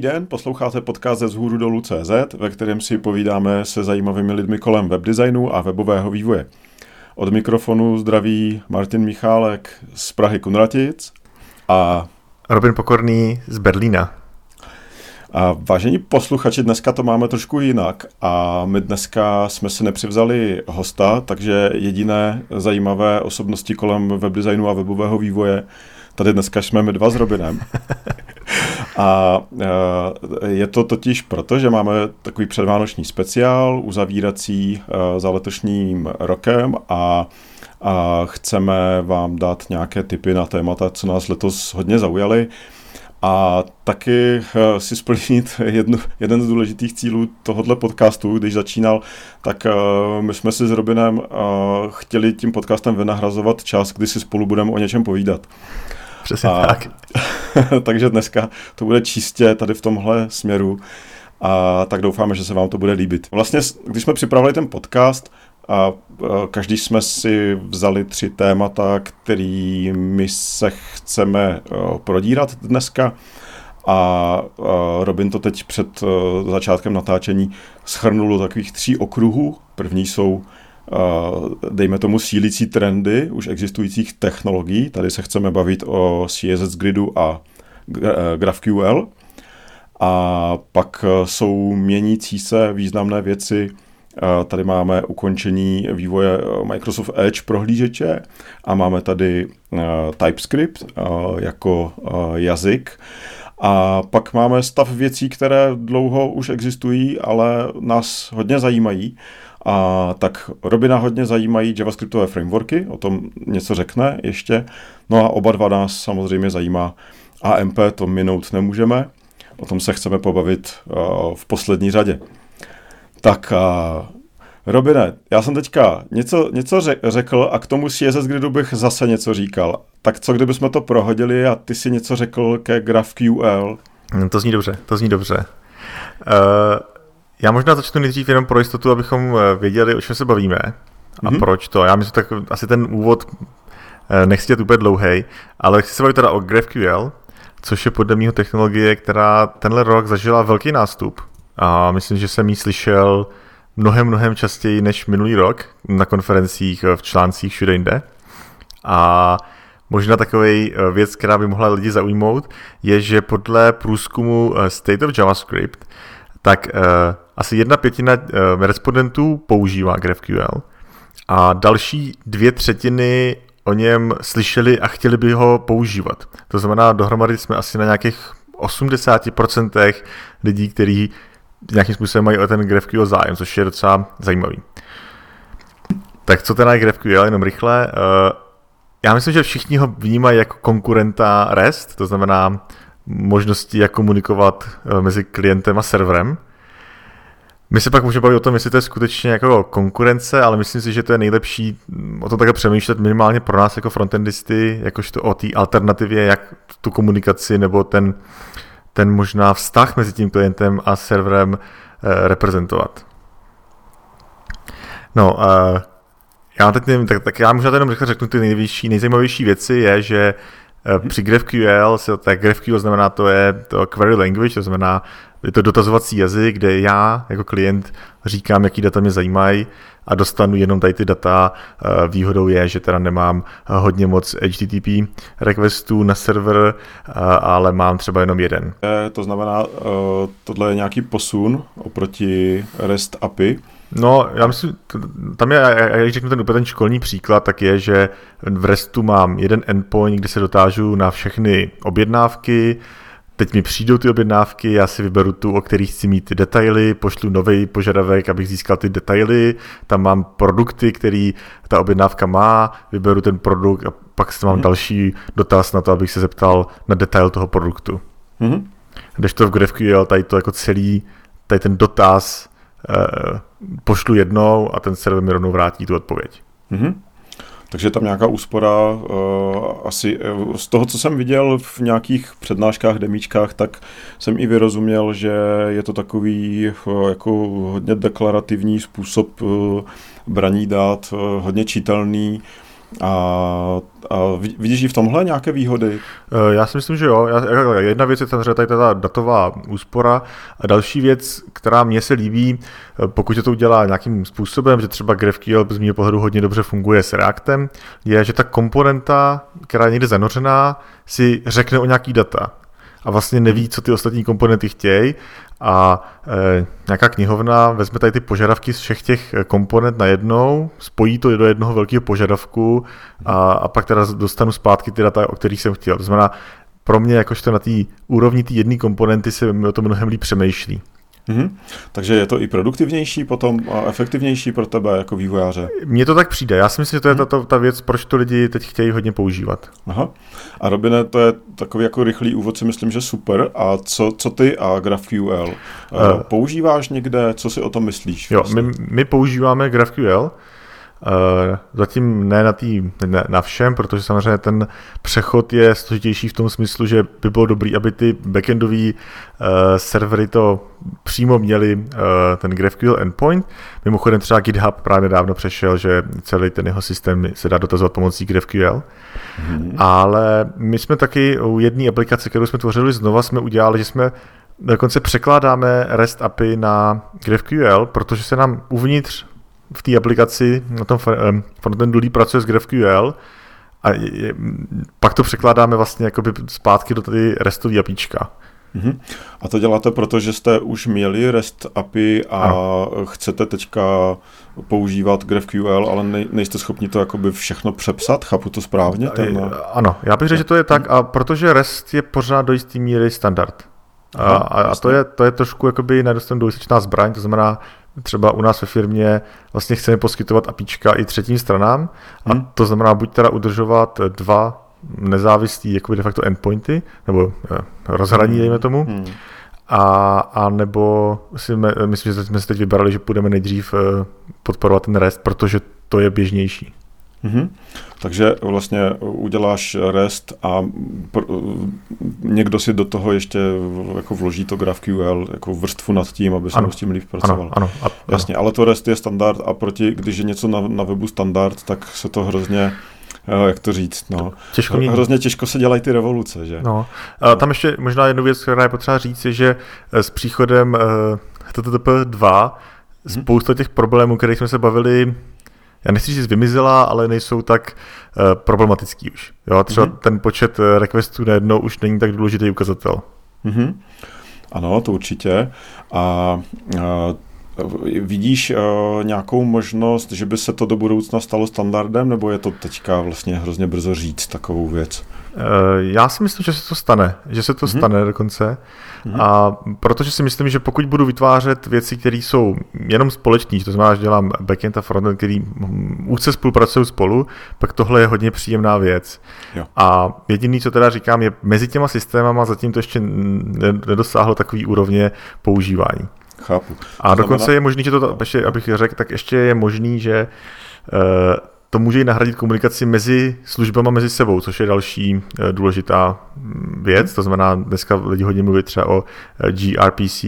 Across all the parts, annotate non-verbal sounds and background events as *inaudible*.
Dobrý den, posloucháte podcast ze Zhůru dolů CZ, ve kterém si povídáme se zajímavými lidmi kolem webdesignu a webového vývoje. Od mikrofonu zdraví Martin Michálek z Prahy Kunratic a Robin Pokorný z Berlína. A vážení posluchači, dneska to máme trošku jinak a my dneska jsme si nepřivzali hosta, takže jediné zajímavé osobnosti kolem webdesignu a webového vývoje tady dneska jsme my dva s Robinem. A e, je to totiž proto, že máme takový předvánoční speciál uzavírací e, za letošním rokem a a chceme vám dát nějaké tipy na témata, co nás letos hodně zaujaly a taky eh, si splnit *laughs* jednu, jeden z důležitých cílů tohohle podcastu, když začínal, tak uh, my jsme si s Robinem uh, chtěli tím podcastem vynahrazovat čas, kdy si spolu budeme o něčem povídat. Přesně a, tak. *laughs* takže dneska to bude čistě tady v tomhle směru a tak doufáme, že se vám to bude líbit. Vlastně, když jsme připravili ten podcast, a každý jsme si vzali tři témata, kterými se chceme prodírat dneska. A Robin to teď před začátkem natáčení schrnul do takových tří okruhů. První jsou, dejme tomu, sílící trendy už existujících technologií. Tady se chceme bavit o CSS Gridu a GraphQL. A pak jsou měnící se významné věci, Tady máme ukončení vývoje eh, Microsoft Edge prohlížeče a máme tady eh, TypeScript eh, jako jazyk. A pak máme stav věcí, které dlouho už existují, ale nás hodně zajímají. A tak Robina hodně zajímají JavaScriptové frameworky, o tom něco řekne ještě. No a oba dva nás samozřejmě zajímá AMP, to minout nemůžeme. O tom se chceme pobavit v poslední řadě. Tak Robine, já jsem teďka něco, něco řekl a k tomu CSS Gridu bych zase něco říkal. Tak co kdybychom to prohodili a ty si něco řekl ke GraphQL? No, to zní dobře, to zní dobře. Uh, já možná začnu nejdřív jenom pro jistotu, abychom eh, věděli, o čem se bavíme a mm-hmm. proč to. Já myslím, tak asi ten úvod eh, nechci dělat úplně dlouhý, ale chci se bavit teda o GraphQL, což je podle mého technologie, která tenhle rok zažila velký nástup. A myslím, že jsem jí slyšel mnohem, mnohem častěji než minulý rok na konferencích, v článcích, všude jinde. A možná takový eh, věc, která by mohla lidi zaujmout, je, že podle průzkumu eh, State of JavaScript, tak uh, asi jedna pětina respondentů používá GraphQL a další dvě třetiny o něm slyšeli a chtěli by ho používat. To znamená, dohromady jsme asi na nějakých 80% lidí, kteří nějakým způsobem mají o ten GraphQL zájem, což je docela zajímavý. Tak co teda je GraphQL, jenom rychle. Uh, já myslím, že všichni ho vnímají jako konkurenta REST, to znamená možnosti, jak komunikovat uh, mezi klientem a serverem. My se pak můžeme bavit o tom, jestli to je skutečně jako konkurence, ale myslím si, že to je nejlepší o tom takhle přemýšlet minimálně pro nás jako frontendisty, jakožto o té alternativě, jak tu komunikaci nebo ten ten možná vztah mezi tím klientem a serverem eh, reprezentovat. No, uh, já teď nevím, tak, tak já možná jenom rychle řeknu ty největší, nejzajímavější věci je, že uh, při GraphQL, tak GraphQL znamená to je to query language, to znamená je to dotazovací jazyk, kde já jako klient říkám, jaký data mě zajímají a dostanu jenom tady ty data. Eh, výhodou je, že teda nemám eh, hodně moc HTTP requestů na server, eh, ale mám třeba jenom jeden. To znamená, tohle je nějaký posun oproti REST API? No, já myslím, tam je, jak řeknu ten úplně ten školní příklad, tak je, že v RESTu mám jeden endpoint, kde se dotážu na všechny objednávky, Teď mi přijdou ty objednávky, já si vyberu tu, o kterých chci mít ty detaily, pošlu nový požadavek, abych získal ty detaily, tam mám produkty, který ta objednávka má, vyberu ten produkt a pak mám mm-hmm. další dotaz na to, abych se zeptal na detail toho produktu. Mm-hmm. Když to v GraphQL, tady to jako celý, tady ten dotaz eh, pošlu jednou a ten server mi rovnou vrátí tu odpověď. Mm-hmm. Takže tam nějaká úspora uh, asi uh, z toho, co jsem viděl v nějakých přednáškách, demíčkách, tak jsem i vyrozuměl, že je to takový uh, jako hodně deklarativní způsob uh, braní dát, uh, hodně čitelný, A, a vidíš v tomhle nějaké výhody? Eh, já si myslím, že jo. Jedna věc je samozřejmě tady ta datová úspora a další věc, která mně se líbí, eh, pokud se to udělá nějakým způsobem, že třeba GraphQL z mého pohledu hodně dobře funguje s Reactem, je, že ta komponenta, která je někde zanořená, si řekne o nějaký data a vlastně neví, co ty ostatní komponenty chtějí a e, nějaká knihovna vezme tady ty požadavky z všech těch e, komponent na jednou, spojí to do jednoho velkého požadavku a, a pak teda dostanu zpátky ty data, o kterých jsem chtěl. To znamená, pro mě jakožto na té úrovni té jedné komponenty se mi o tom mnohem líp přemýšlí. Mm-hmm. Takže je to i produktivnější potom a efektivnější pro tebe jako vývojáře? Mně to tak přijde. Já si myslím, že to je ta, ta, ta věc, proč to lidi teď chtějí hodně používat. Aha. A Robine, to je takový jako rychlý úvod, si myslím, že super. A co, co ty a GraphQL? Uh, Používáš někde? Co si o tom myslíš? Jo, vlastně? my, my používáme GraphQL. Uh, zatím ne na, tý, ne na všem, protože samozřejmě ten přechod je složitější v tom smyslu, že by bylo dobré, aby ty backendové uh, servery to přímo měli uh, ten GraphQL endpoint. Mimochodem třeba GitHub právě nedávno přešel, že celý ten jeho systém se dá dotazovat pomocí GraphQL. Mm-hmm. Ale my jsme taky u jedné aplikace, kterou jsme tvořili znova, jsme udělali, že jsme dokonce překládáme REST API na GraphQL, protože se nám uvnitř v té aplikaci na tom frontendu líp pracuje s GraphQL a je, pak to překládáme vlastně jakoby zpátky do tady RESTové APIčka. Mm-hmm. A to děláte proto, že jste už měli REST API a ano. chcete teďka používat GraphQL, ale nej, nejste schopni to jakoby všechno přepsat? Chápu to správně? Ten... Ano, já bych řekl, že to je tak, a protože REST je pořád do jistý míry standard. Aha, a, a to, je, to je trošku jakoby nedostatečná zbraň, to znamená, třeba u nás ve firmě vlastně chceme poskytovat APIčka i třetím stranám a hmm. to znamená buď teda udržovat dva nezávislý jakoby de facto endpointy, nebo eh, rozhraní, dejme tomu, hmm. a, a nebo si my, myslím, že jsme si teď vybrali, že půjdeme nejdřív eh, podporovat ten REST, protože to je běžnější. Mm-hmm. Takže vlastně uděláš REST a pr- někdo si do toho ještě jako vloží to GraphQL jako vrstvu nad tím, aby se s tím líp pracoval. Ano, ano, ano. Jasně, ale to REST je standard a proti, když je něco na, na webu standard, tak se to hrozně Jo, jak to říct, no. Těžko mění. Hrozně těžko se dělají ty revoluce, že? No. A tam ještě možná jednu věc, která je potřeba říct, je, že eh, s příchodem HTTP 2 hmm. spousta těch problémů, kterých jsme se bavili já nechci říct vymizela, ale nejsou tak uh, problematický už. Jo, třeba mm-hmm. ten počet uh, requestů najednou už není tak důležitý ukazatel. Mm-hmm. Ano, to určitě. A uh, Vidíš uh, nějakou možnost, že by se to do budoucna stalo standardem, nebo je to teďka vlastně hrozně brzo říct takovou věc? Uh, já si myslím, že se to stane, že se to mm-hmm. stane dokonce. Mm-hmm. A protože si myslím, že pokud budu vytvářet věci, které jsou jenom společní, to znamená, že dělám backend a frontend, který úzce spolupracují spolu, pak tohle je hodně příjemná věc. Jo. A jediný, co teda říkám, je mezi těma systémama zatím to ještě nedosáhlo takový úrovně používání. Chápu. A dokonce je možný, že to, ještě, abych řekl, tak ještě je možný, že uh, to může i nahradit komunikaci mezi službama mezi sebou, což je další uh, důležitá mm, věc. To znamená, dneska lidi hodně mluví třeba o uh, gRPC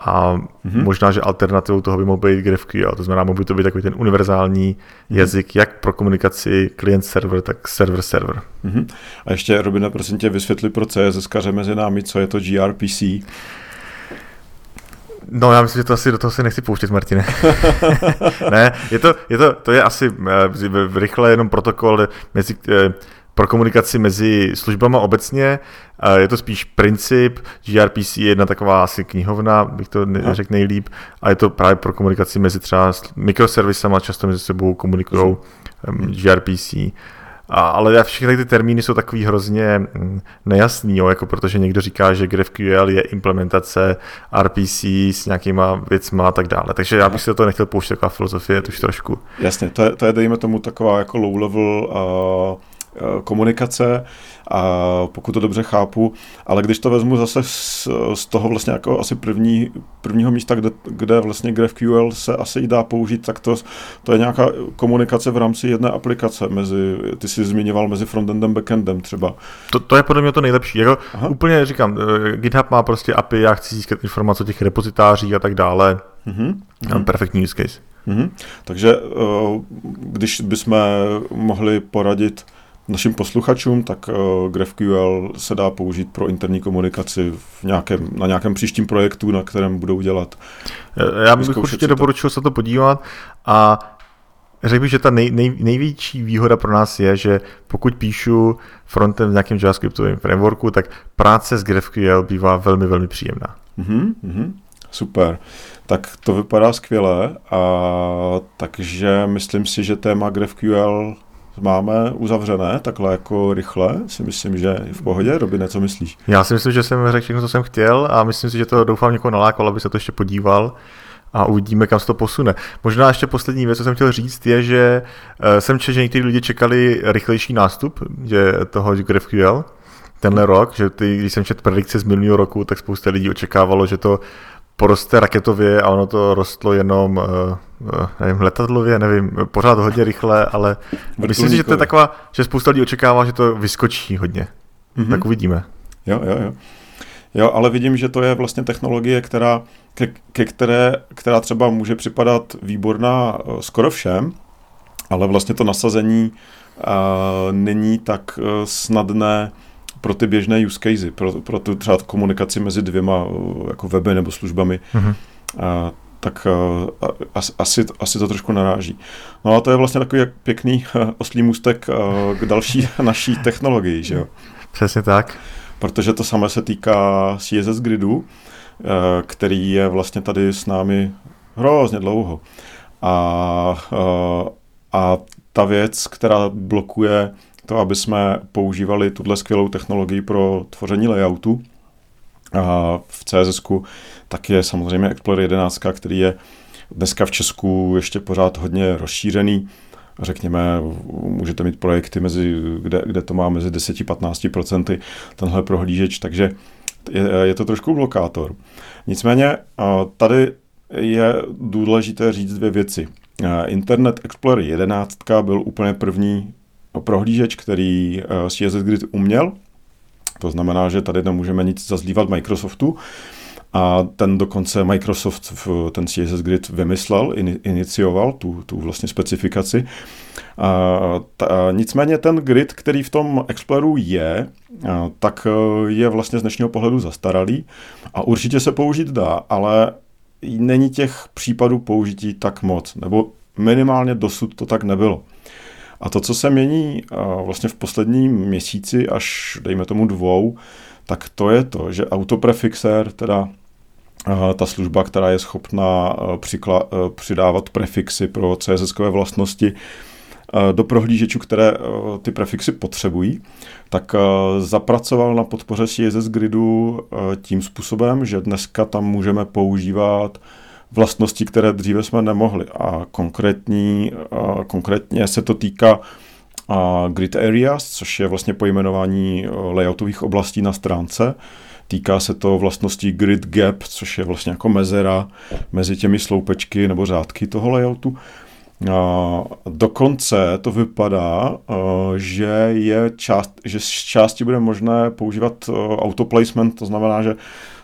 a mm-hmm. možná, že alternativou toho by mohl být GraphQL. To znamená, mohl by to být takový ten univerzální mm-hmm. jazyk, jak pro komunikaci klient-server, tak server-server. Mm-hmm. A ještě, Robina, prosím tě, vysvětli pro CSS mezi námi, co je to gRPC. No, já myslím, že to asi do toho se nechci pouštět, Martine. *laughs* ne, je to, je to, to je asi uh, rychle jenom protokol mezi, uh, pro komunikaci mezi službama obecně. Je to spíš princip, gRPC je jedna taková asi knihovna, bych to neřekl nejlíp, a je to právě pro komunikaci mezi třeba mikroservisama, často mezi sebou komunikují gRPC. A, ale všechny ty termíny jsou takový hrozně mm, nejasný, jo, jako protože někdo říká, že GraphQL je implementace RPC s nějakýma věcma a tak dále. Takže já bych si to nechtěl pouštět taková filozofie, to už trošku. Jasně, to je, to je dejme tomu taková jako low level uh komunikace, a pokud to dobře chápu, ale když to vezmu zase z, z toho vlastně jako asi první, prvního místa, kde, kde vlastně GraphQL se asi dá použít, tak to, to je nějaká komunikace v rámci jedné aplikace mezi, ty jsi zmiňoval mezi frontendem, backendem třeba. To, to je podle mě to nejlepší. Jako úplně říkám, eh, GitHub má prostě API, já chci získat informace o těch repozitářích a tak dále. Mm-hmm. Perfektní use case. Mm-hmm. Takže když bychom mohli poradit našim posluchačům, tak GraphQL se dá použít pro interní komunikaci v nějakém, na nějakém příštím projektu, na kterém budou dělat. Já bych určitě doporučil se to podívat a Řekl bych, že ta nej, nej, největší výhoda pro nás je, že pokud píšu frontem v nějakém JavaScriptovém frameworku, tak práce s GraphQL bývá velmi, velmi příjemná. Mm-hmm, mm-hmm. Super. Tak to vypadá skvěle, a takže myslím si, že téma GraphQL máme uzavřené takhle jako rychle. Si myslím, že je v pohodě. Robin, co myslíš? Já si myslím, že jsem řekl všechno, co jsem chtěl a myslím si, že to doufám někoho nalákal, aby se to ještě podíval a uvidíme, kam se to posune. Možná ještě poslední věc, co jsem chtěl říct, je, že uh, jsem četl, že někteří lidi čekali rychlejší nástup že toho GraphQL tenhle rok, že ty, když jsem četl predikce z minulého roku, tak spousta lidí očekávalo, že to poroste raketově a ono to rostlo jenom, uh, nevím, letadlově, nevím, pořád hodně rychle, ale myslím si, že to je taková, že spousta lidí očekává, že to vyskočí hodně. Mm-hmm. Tak uvidíme. Jo, jo, jo. Jo, ale vidím, že to je vlastně technologie, která, ke, ke které, která třeba může připadat výborná eh, skoro všem, ale vlastně to nasazení uh, není tak snadné pro ty běžné use casey, pro, pro tu třeba komunikaci mezi dvěma jako weby nebo službami. Mm-hmm. Uh, tak uh, asi, asi to trošku naráží. No a to je vlastně takový pěkný uh, *laughs* oslý můstek k další *laughs* naší technologii, že jo? Přesně tak protože to samé se týká CSS Gridu, eh, který je vlastně tady s námi hrozně dlouho. A, eh, a ta věc, která blokuje to, aby jsme používali tuhle skvělou technologii pro tvoření layoutu v CSS, tak je samozřejmě Explorer 11, který je dneska v Česku ještě pořád hodně rozšířený řekněme, můžete mít projekty, mezi, kde, kde to má mezi 10-15% tenhle prohlížeč, takže je, je to trošku blokátor. Nicméně tady je důležité říct dvě věci. Internet Explorer 11 byl úplně první prohlížeč, který CSS Grid uměl, to znamená, že tady nemůžeme nic zazlívat Microsoftu, a ten dokonce Microsoft v ten CSS Grid vymyslel, inicioval tu, tu vlastně specifikaci. A, ta, nicméně ten grid, který v tom Exploreru je, a, tak e, je vlastně z dnešního pohledu zastaralý a určitě se použít dá, ale není těch případů použití tak moc, nebo minimálně dosud to tak nebylo. A to, co se mění vlastně v posledním měsíci až dejme tomu dvou, tak to je to, že autoprefixer, teda ta služba, která je schopná přikla, přidávat prefixy pro css vlastnosti do prohlížečů, které ty prefixy potřebují, tak zapracoval na podpoře CSS Gridu tím způsobem, že dneska tam můžeme používat vlastnosti, které dříve jsme nemohli. A konkrétní, konkrétně se to týká grid areas, což je vlastně pojmenování layoutových oblastí na stránce. Týká se to vlastnosti grid gap, což je vlastně jako mezera mezi těmi sloupečky nebo řádky toho layoutu. Dokonce to vypadá, že je část, že z části bude možné používat autoplacement, to znamená, že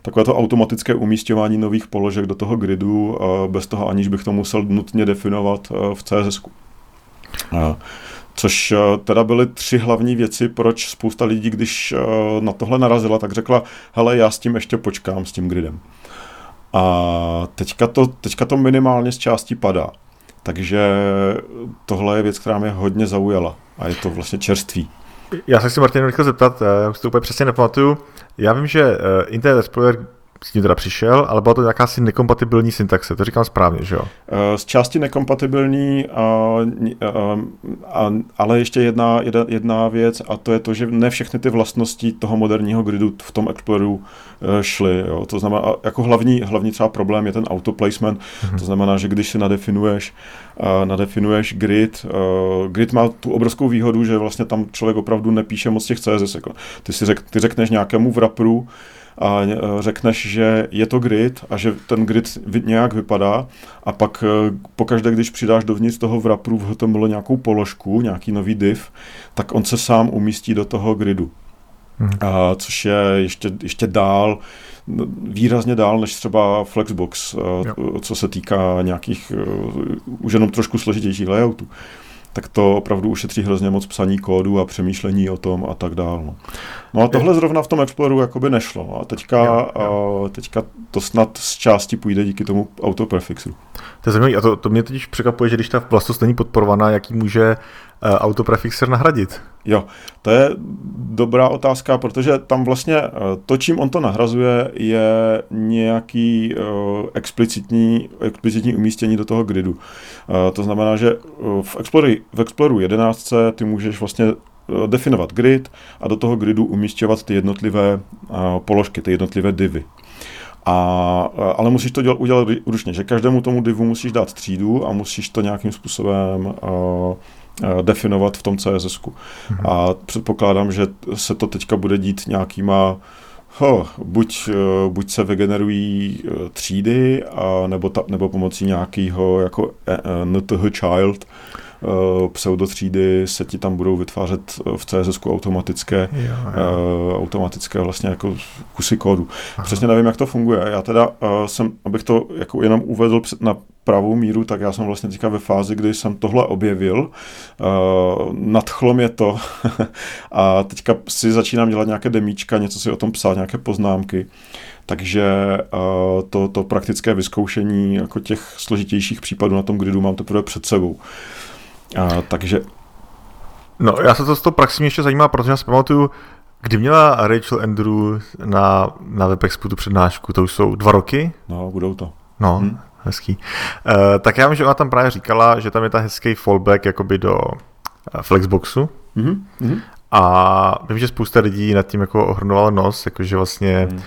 takové to automatické umístěvání nových položek do toho gridu, bez toho aniž bych to musel nutně definovat v CSS. Což teda byly tři hlavní věci, proč spousta lidí, když na tohle narazila, tak řekla, hele, já s tím ještě počkám, s tím gridem. A teďka to, teďka to minimálně z části padá. Takže tohle je věc, která mě hodně zaujala. A je to vlastně čerství. Já se chci Martin rychle zeptat, eh, já si to úplně přesně nepamatuju. Já vím, že Internet Explorer s tím teda přišel, ale byla to jakási nekompatibilní syntaxe, to říkám správně, že jo? Eh, z části nekompatibilní, a, a, a, ale ještě jedna, jedna, jedna věc a to je to, že ne všechny ty vlastnosti toho moderního gridu v tom Exploreru eh, šly. Jo? To znamená, jako hlavní, hlavní třeba problém je ten autoplacement, mm-hmm. to znamená, že když si nadefinuješ, uh, nadefinuješ grid, grid má tu obrovskou výhodu, že vlastně tam člověk opravdu nepíše moc těch CSS. Jako. Ty si řek, ty řekneš nějakému wrapperu, a e, řekneš, že je to grid a že ten grid nějak vypadá a pak e, pokaždé, když přidáš dovnitř toho wrapperu v HTML nějakou položku, nějaký nový div, tak on se sám umístí do toho gridu. hmm. a, což je ještě, ještě dál, výrazně dál než třeba Flexbox, jo. co se týká nějakých už jenom trošku složitějších layoutů tak to opravdu ušetří hrozně moc psaní kódu a přemýšlení o tom a tak dál. No, no a tohle zrovna v tom Exploru jakoby nešlo. A teďka, jo, jo. A teďka to snad z části půjde díky tomu autoprefixu. To je zajímavé. A to, to mě totiž překvapuje, že když ta vlastnost není podporovaná, jaký může autoprefixer nahradit? Jo, to je dobrá otázka, protože tam vlastně uh, to, čím on to nahrazuje, je nějaký uh, explicitní, explicitní umístění do toho gridu. To znamená, že v Exploru, v Exploru 11 ty můžeš vlastně definovat grid a do toho gridu umístěvat ty jednotlivé položky, ty jednotlivé divy. A, ale musíš to dělat, udělat ručně, že každému tomu divu musíš dát třídu a musíš to nějakým způsobem uh, definovat v tom CSS. Mhm. A předpokládám, že se to teďka bude dít nějakýma Ho, buď, buď se vygenerují třídy, a nebo, ta, nebo pomocí nějakého jako NTH child, Eh, pseudotřídy se ti tam budou vytvářet eh, v CSS automatické, jo, jo. Uh, automatické vlastně jako kusy kódu. Aha. Přesně nevím, jak to funguje. Já teda jsem, abych to jako jenom uvedl na pravou míru, tak já jsem vlastně teďka ve fázi, kdy jsem tohle objevil. Uh, nadchlo mě to *laughs* a teďka si začínám dělat nějaké demíčka, něco si o tom psát, nějaké poznámky. Takže uh, to, to praktické vyzkoušení jako těch složitějších případů na tom gridu mám teprve před sebou. Uh, a, takže... No, já se to z toho praxi mě ještě zajímá, protože já si pamatuju, kdy měla Rachel Andrew na, na WebExpu tu přednášku, to už jsou dva roky? No, budou to. No, hmm. hezký. Uh, tak já vím, že ona tam právě říkala, že tam je ta hezký fallback jakoby do uh, Flexboxu. Mm-hmm. A vím, že spousta lidí nad tím jako ohrnovalo nos, jakože vlastně mm.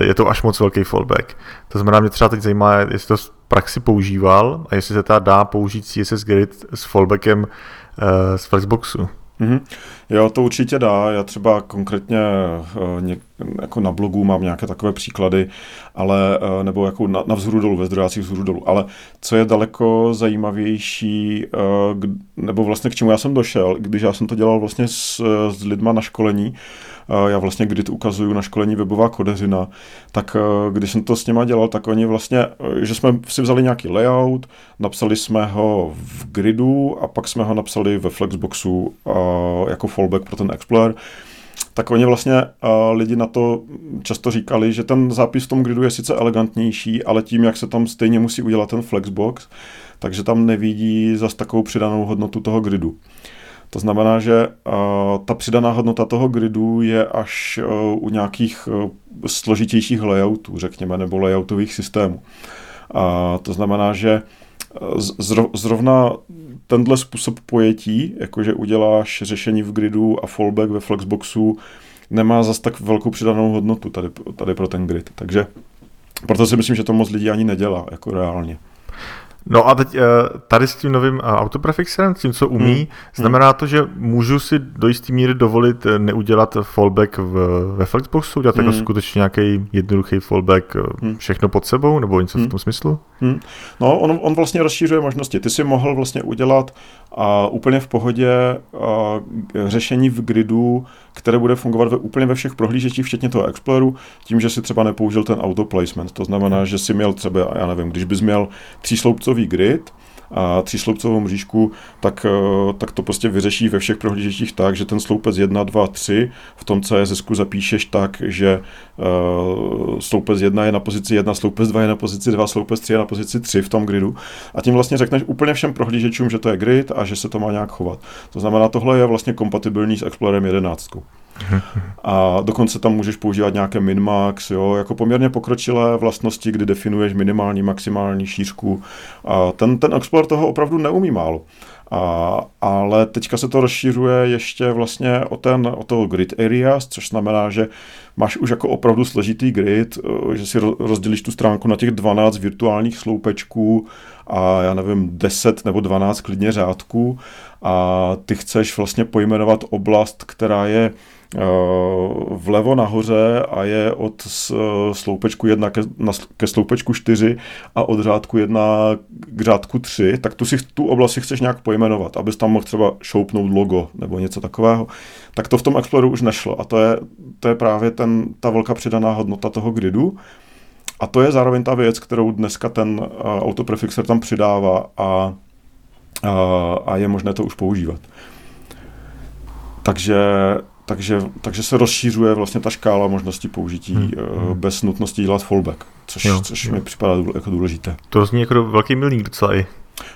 je to až moc velký fallback. To znamená, mě třeba teď zajímá, jestli to praxi používal a jestli se teda dá použít CSS Grid s fallbackem uh, z Flexboxu. Mm-hmm. Jo, to určitě dá. Já třeba konkrétně uh, něk, jako na blogu mám nějaké takové příklady, ale uh, nebo jako na, na vzhůru dolů, ve zdrojácích vzhůru dolů. Ale co je daleko zajímavější, nebo vlastně k čemu já jsem došel, když já jsem to dělal vlastně s, s lidma na školení, já vlastně kdy ukazuju na školení webová kodeřina, tak eh, když jsem to s něma dělal, tak oni vlastně, eh, že jsme si vzali nějaký layout, napsali jsme ho v gridu a pak jsme ho napsali ve Flexboxu eh, jako fallback pro ten Explorer, tak oni vlastně lidi na to často říkali, že ten zápis v tom gridu je sice elegantnější, ale tím, jak se tam stejně musí udělat ten Flexbox, takže tam nevidí zas takovou přidanou hodnotu toho gridu. To znamená, že uh, ta přidaná hodnota toho gridu je až uh, u nějakých uh, složitějších layoutů, řekněme, nebo layoutových systémů. A to znamená, že zrovna tenhle způsob pojetí, jakože uděláš řešení v gridu a fallback ve Flexboxu, nemá zas tak velkou přidanou hodnotu tady, tady pro ten grid. Takže proto si myslím, že to moc lidí ani nedělá, jako reálně. No a teď eh, tady s tím novým eh, autoprefixem, s tím, co umí, hmm. znamená to, že můžu si do jisté míry dovolit eh, neudělat fallback v, ve Flexboxu, udělat jako hmm. jako skutečně nějaký jednoduchý fallback hmm. všechno pod sebou, nebo něco hmm. v tom smyslu? Hmm. No, on, on vlastně rozšířuje možnosti. Ty si mohl vlastně udělat a úplně v pohodě a, řešení v gridu, které bude fungovat ve, úplně ve všech prohlížečích, včetně toho Exploru, tím, že si třeba nepoužil ten auto placement. To znamená, že si měl třeba, já nevím, když bys měl třísloupcový grid, a třísloupcovou mřížku, tak, eh, tak to prostě vyřeší ve všech prohlížečích tak, že ten sloupec 1, 2, 3 v tom CSS zapíšeš tak, že uh, sloupec 1 je na pozici 1, sloupec 2 je na pozici 2, sloupec 3 je na pozici 3 v tom gridu. A tím vlastně řekneš úplně všem prohlížečům, že to je grid a že se to má nějak chovat. To znamená, tohle je vlastně kompatibilní s Explorerem 11. A dokonce tam můžeš používat nějaké minmax, jo, jako poměrně pokročilé vlastnosti, kdy definuješ minimální, maximální šířku. A ten, ten Explorer toho opravdu neumí málo. A, ale teďka se to rozšiřuje ještě vlastně o, ten, o to grid areas, což znamená, že máš už jako opravdu složitý grid, eh, že si rozdělíš tu stránku na těch 12 virtuálních sloupečků a já nevím, 10 nebo 12 klidně řádků a ty chceš vlastně pojmenovat oblast, která je vlevo nahoře a je od sloupečku 1 ke, ke sloupečku 4 a od řádku 1 k řádku 3, tak tu si tu oblast si chceš nějak pojmenovat, abys tam mohl třeba šoupnout logo nebo něco takového, tak to v tom Exploru už nešlo a to je, to je právě ten, ta velká přidaná hodnota toho gridu, a to je zároveň ta věc, kterou dneska ten uh, autoprefixer tam přidává a, uh, a je možné to už používat. Takže, takže, takže se rozšířuje vlastně ta škála možností použití hmm. uh, bez nutnosti dělat fallback, což, jo, což jo. mi připadá jako důležité. To zní jako velký milník docela i.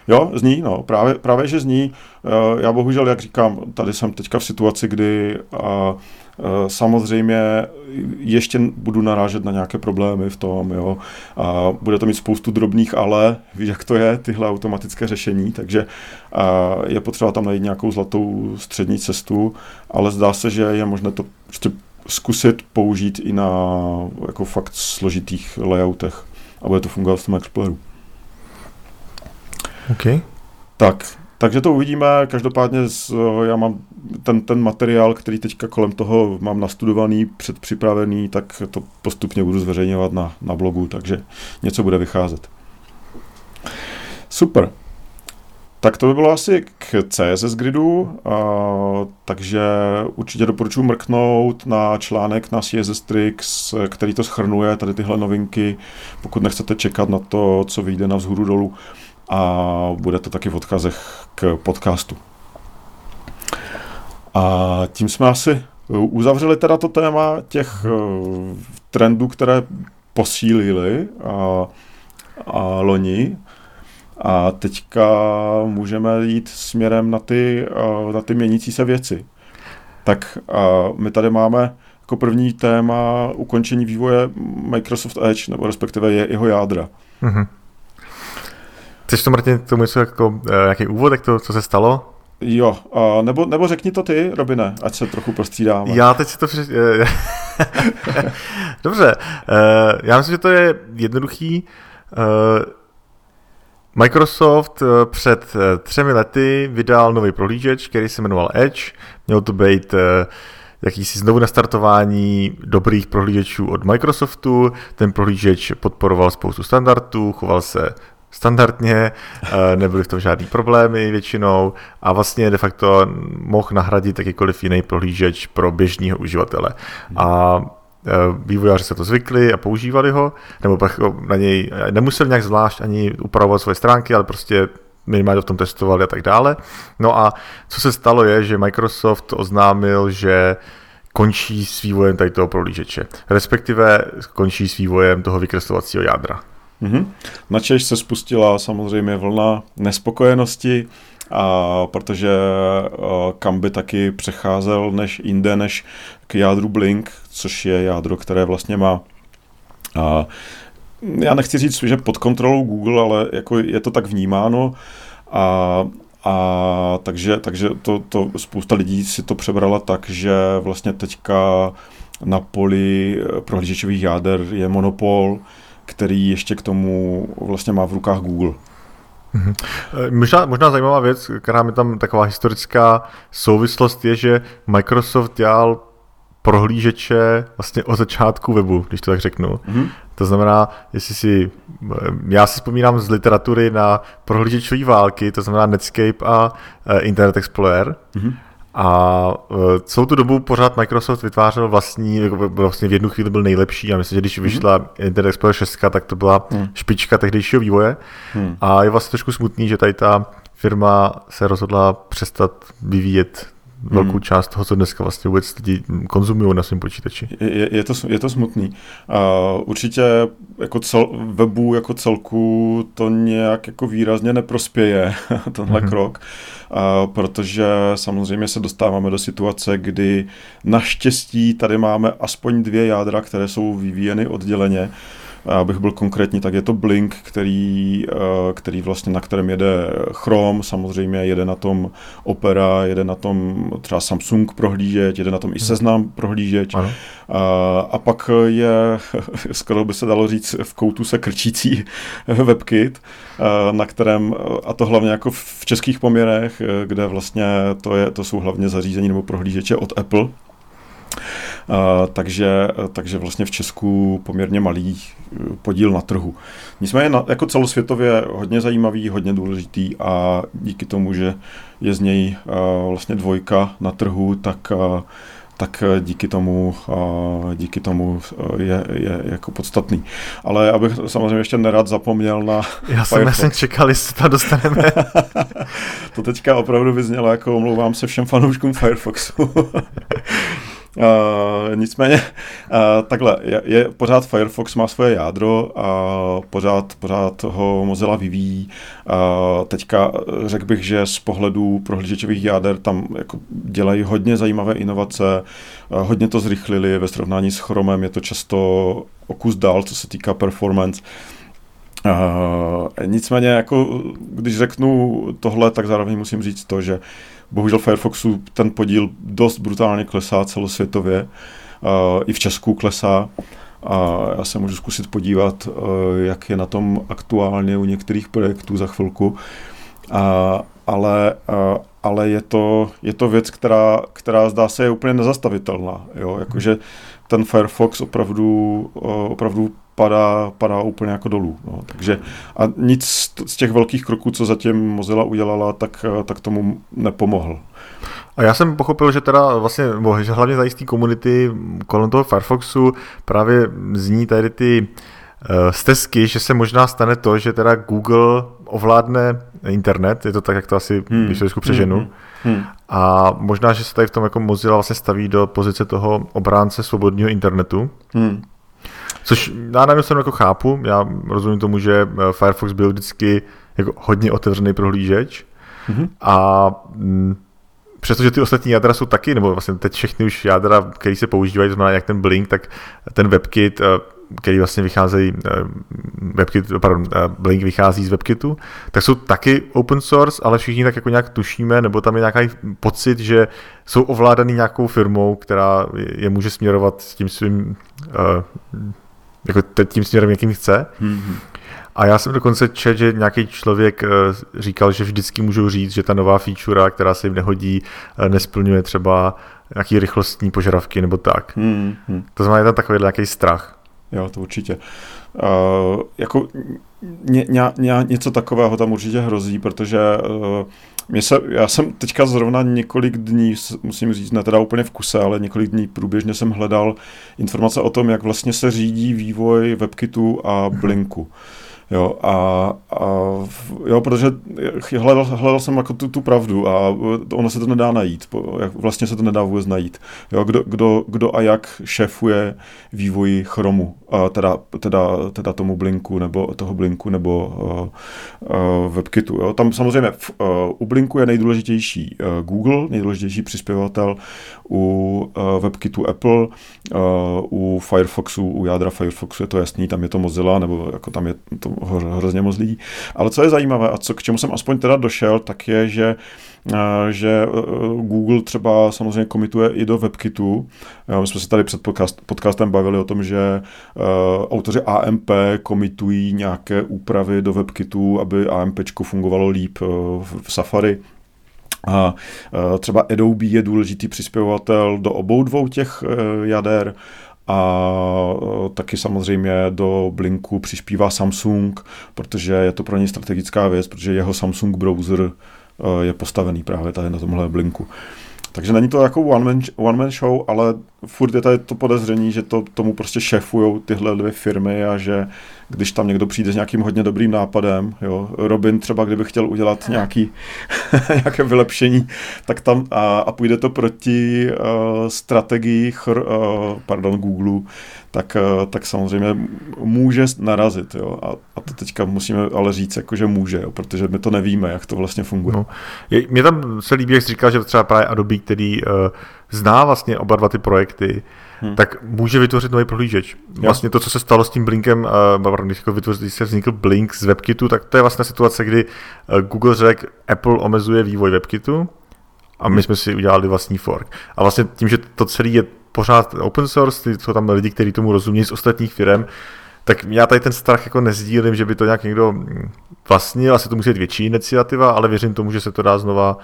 Jo, zní, no, právě, právě že zní. Já bohužel, jak říkám, tady jsem teďka v situaci, kdy Eh, samozřejmě ještě budu narážet na nějaké problémy v tom, jo. A bude to mít spoustu drobných ale, víš, jak to je, tyhle automatické řešení, takže je potřeba tam najít nějakou zlatou střední cestu, ale zdá se, že je možné to prostě zkusit použít i na jako fakt složitých layoutech a bude to fungovat v tom Exploreru. OK. Tak, takže to uvidíme, každopádně z, já mám ten, ten materiál, který teďka kolem toho mám nastudovaný, předpřipravený, tak to postupně budu zveřejňovat na, na blogu, takže něco bude vycházet. Super. Tak to by bylo asi k CSS gridu, a, takže určitě doporučuji mrknout na článek na CSS Tricks, který to schrnuje, tady tyhle novinky, pokud nechcete čekat na to, co vyjde na vzhůru dolů a bude to taky v odkazech k podcastu. A tím jsme asi uzavřeli teda to téma těch uh, trendů, které posílili a, a loni. A teďka můžeme jít směrem na ty, uh, na ty měnící se věci. Tak my tady máme jako první téma ukončení vývoje Microsoft Edge, nebo respektive je jeho jádra. Mm-hmm. Chceš to, Martin, k tomu něco jako uh, nějaký úvod, jak to, co se stalo? Jo, uh, nebo, nebo řekni to ty, Robine, ať se trochu prostřídáme. Já teď si to... Při... *laughs* Dobře, uh, já myslím, že to je jednoduchý. Uh, Microsoft před třemi lety vydal nový prohlížeč, který se jmenoval Edge. Měl to být jakýsi znovu nastartování dobrých prohlížečů od Microsoftu. Ten prohlížeč podporoval spoustu standardů, choval se standardně, eh, nebyly v tom žádný problémy většinou a vlastně de facto mohl nahradit jakýkoliv jiný prohlížeč pro běžného uživatele. A eh, vývojáři se to zvykli a používali ho, nebo na něj nemuseli nějak zvlášť ani upravovat svoje stránky, ale prostě minimálně v tom testovali a tak dále. No a co se stalo je, že Microsoft oznámil, že končí s vývojem tady toho prohlížeče, respektive končí s vývojem toho vykreslovacího jádra. Mm-hmm. Na Češ se spustila samozřejmě vlna nespokojenosti, a protože kam by taky přecházel než jinde, než k jádru Blink, což je jádro, které vlastně má a já nechci říct, že pod kontrolou Google, ale jako je to tak vnímáno a a takže, takže to, to spousta lidí si to přebrala tak, že vlastně teďka na poli prohlížečových jáder je monopol, který ještě k tomu vlastně má v rukách Google. Mhm. Možná, možná zajímavá věc, která mi tam taková historická souvislost je, že Microsoft dělal prohlížeče vlastně od začátku webu, když to tak řeknu. Mm-hmm. To znamená, jestli si, já si vzpomínám z literatury na prohlížečové války, to znamená Netscape a uh, Internet Explorer. Mm-hmm. A uh, celou tu dobu pořád Microsoft vytvářel vlastní, vlastně v jednu chvíli byl nejlepší a myslím, že když mm-hmm. vyšla Internet Explorer 6, tak to byla mm. špička tehdejšího vývoje. Mm. A je vlastně trošku smutný, že tady ta firma se rozhodla přestat vyvíjet velkou hmm. část toho, co dneska vlastně vůbec lidi konzumují na svém počítači. Je, je, to, je to smutný. Uh, určitě jako cel, webu jako celku to nějak jako výrazně neprospěje, *laughs* tenhle hmm. krok, uh, protože samozřejmě se dostáváme do situace, kdy naštěstí tady máme aspoň dvě jádra, které jsou vyvíjeny odděleně, abych byl konkrétní, tak je to Blink, který, eh, který vlastně na kterém jede Chrome, samozřejmě jede na tom Opera, jede na tom třeba Samsung prohlížeč, jede na tom i hmm. Seznam prohlížeč. A, a pak je, *laughs* skoro by se dalo říct, v koutu se krčící *laughs* WebKit, eh, na kterém, a to hlavně jako v českých poměrech, eh, kde vlastně to, je, to jsou hlavně zařízení nebo prohlížeče od Apple, takže, takže vlastně v Česku poměrně malý eh, podíl na trhu. Nicméně na, jako celosvětově hodně zajímavý, hodně důležitý a díky tomu, že je z něj vlastně dvojka na trhu, tak tak díky tomu, díky tomu je, je jako podstatný. Ale abych samozřejmě ještě nerad zapomněl na Já jsem, já jsem čekal, jestli to dostaneme. *laughs* to teďka opravdu vyznělo jako omlouvám se všem fanouškům Firefoxu. *laughs* Uh, nicméně, uh, takhle, je, je, pořád Firefox má svoje jádro a pořád, pořád ho Mozilla vyvíjí. Uh, teďka řekl bych, že z pohledu prohlížečových jáder tam jako dělají hodně zajímavé inovace, uh, hodně to zrychlili ve srovnání s Chromem, je to často o kus dál, co se týká performance. Uh, nicméně, jako, když řeknu tohle, tak zároveň musím říct to, že bohužel Firefoxu ten podíl dost brutálně klesá celosvětově, uh, i v Česku klesá. A já se můžu zkusit podívat, uh, jak je na tom aktuálně u některých projektů za chvilku. A, ale, uh, ale je to, je to věc, která, která zdá se je úplně nezastavitelná. Jo? Jakože ten Firefox opravdu, opravdu padá, padá úplně jako dolů. No. Takže a nic z těch velkých kroků, co zatím Mozilla udělala, tak, tak tomu nepomohl. A já jsem pochopil, že teda vlastně, že hlavně za jistý komunity kolem toho Firefoxu právě zní tady ty uh, stezky, že se možná stane to, že teda Google ovládne internet, je to tak, jak to asi, hmm. když to přeženu, hmm. Hmm. A možná, že se tady v tom jako Mozilla vlastně staví do pozice toho obránce svobodného internetu. Hmm. Což já na jednu jako chápu, já rozumím tomu, že eh, Firefox byl vždycky jako hodně otevřený prohlížeč mm-hmm. a mm, přestože ty ostatní jádra jsou taky, nebo vlastně teď všechny už jádra, které se používají, to znamená jak ten Blink, tak ten WebKit, eh, který vlastně vycházejí, eh, WebKit, pardon, Blink vychází z WebKitu, tak jsou taky open source, ale všichni tak jako nějak tušíme, nebo tam je nějaký pocit, že jsou ovládaný nějakou firmou, která je může směrovat s tím svým jako tím směrem, jakým chce. Mm-hmm. A já jsem dokonce četl, že nějaký člověk eh, říkal, že vždycky můžou říct, že ta nová feature, která se jim nehodí, eh, nesplňuje třeba nějaký rychlostní požadavky nebo tak. Mm-hmm. To znamená, je tam takový nějaký strach. Jo, to určitě. Uh, jako ně, ně, ně, něco takového tam určitě hrozí, protože uh, mě se, já jsem teďka zrovna několik dní, musím říct, ne teda úplně v kuse, ale několik dní průběžně jsem hledal informace o tom, jak vlastně se řídí vývoj WebKitu a Blinku. Jo, a, a jo, protože hledal, hledal jsem jako tu, tu pravdu a ono se to nedá najít, vlastně se to nedá vůbec najít. Jo, kdo, kdo, kdo a jak šéfuje vývoji chromu, a teda, teda, teda tomu Blinku nebo toho Blinku nebo uh, uh, WebKitu. Jo. Tam samozřejmě v, uh, u Blinku je nejdůležitější uh, Google, nejdůležitější přispěvatel, u uh, WebKitu Apple, uh, u Firefoxu, u jádra Firefoxu je to jasný, tam je to Mozilla, nebo jako tam je to hrozně moc lidí. Ale co je zajímavé a co, k čemu jsem aspoň teda došel, tak je, že že Google třeba samozřejmě komituje i do WebKitu. My jsme se tady před podcast, podcastem bavili o tom, že autoři AMP komitují nějaké úpravy do WebKitu, aby AMP fungovalo líp v Safari. A třeba Adobe je důležitý přispěvatel do obou dvou těch jader a taky samozřejmě do Blinku přispívá Samsung, protože je to pro ně strategická věc, protože jeho Samsung browser je postavený právě tady na tomhle Blinku. Takže není to jako one man, one man show, ale furt je tady to podezření, že to tomu prostě šéfují tyhle dvě firmy a že když tam někdo přijde s nějakým hodně dobrým nápadem, jo, Robin třeba kdyby chtěl udělat nějaký, *laughs* nějaké vylepšení, tak tam a, a půjde to proti uh, strategii chr, uh, pardon, Google, tak, uh, tak samozřejmě může narazit, jo, a, a to teďka musíme ale říct, jako, že může, jo, protože my to nevíme, jak to vlastně funguje. No. Je, mě tam se líbí, jak jsi říkal, že třeba právě Adobe, který uh, zná vlastně oba dva ty projekty, hmm. tak může vytvořit nový prohlížeč. Vlastně to, co se stalo s tím Blinkem, uh, když, jako vytvořil, když se vznikl Blink z WebKitu, tak to je vlastně situace, kdy uh, Google řekl, Apple omezuje vývoj WebKitu a my hmm. jsme si udělali vlastní fork. A vlastně tím, že to celé je pořád open source, jsou tam lidi, kteří tomu rozumí z ostatních firm, tak já tady ten strach jako nezdílím, že by to nějak někdo vlastnil, asi to musí být větší iniciativa, ale věřím tomu, že se to dá znova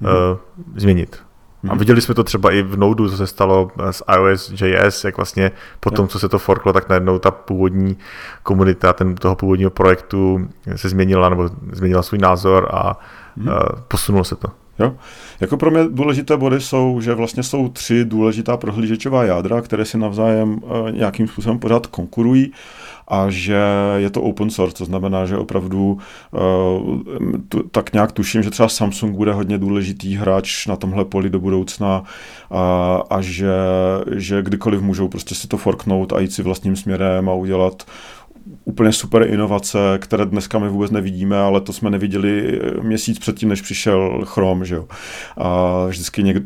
hmm. uh, změnit. A mhm. viděli jsme to třeba i v Node, co se stalo s iOS.js, jak vlastně po tom, co se to forklo, tak najednou ta původní komunita ten, toho původního projektu se změnila nebo změnila svůj názor a hmm. posunulo se to. Jo? Jako pro mě důležité body jsou, že vlastně jsou tři důležitá prohlížečová jádra, které si navzájem uh, nějakým způsobem pořád konkurují a že je to open source, to znamená, že opravdu tu, tak nějak tuším, že třeba Samsung bude hodně důležitý hráč na tomhle poli do budoucna a, a že, že kdykoliv můžou prostě si to forknout a jít si vlastním směrem a udělat úplně super inovace, které dneska my vůbec nevidíme, ale to jsme neviděli měsíc předtím, než přišel Chrome, že jo. A vždycky něk,